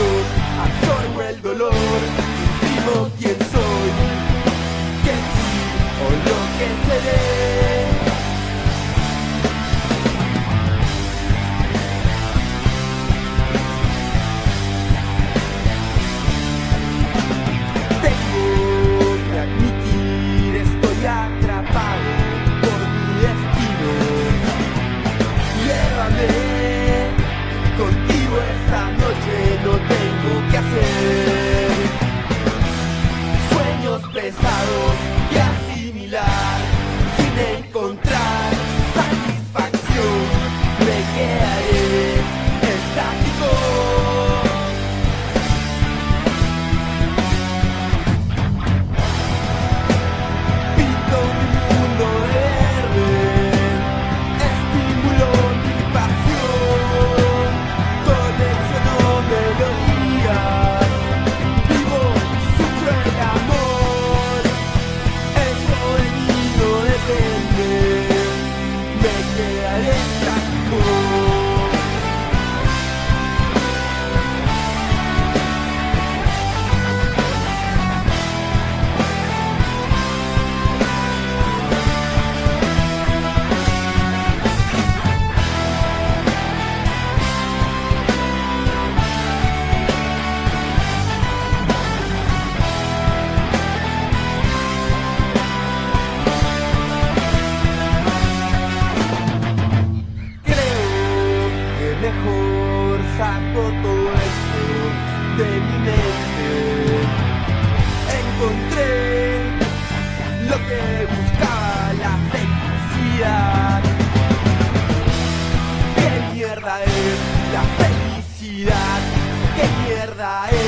luz absorbo el dolor, vivo pesados. Lo que buscaba la felicidad. ¿Qué mierda es la felicidad? ¿Qué mierda es?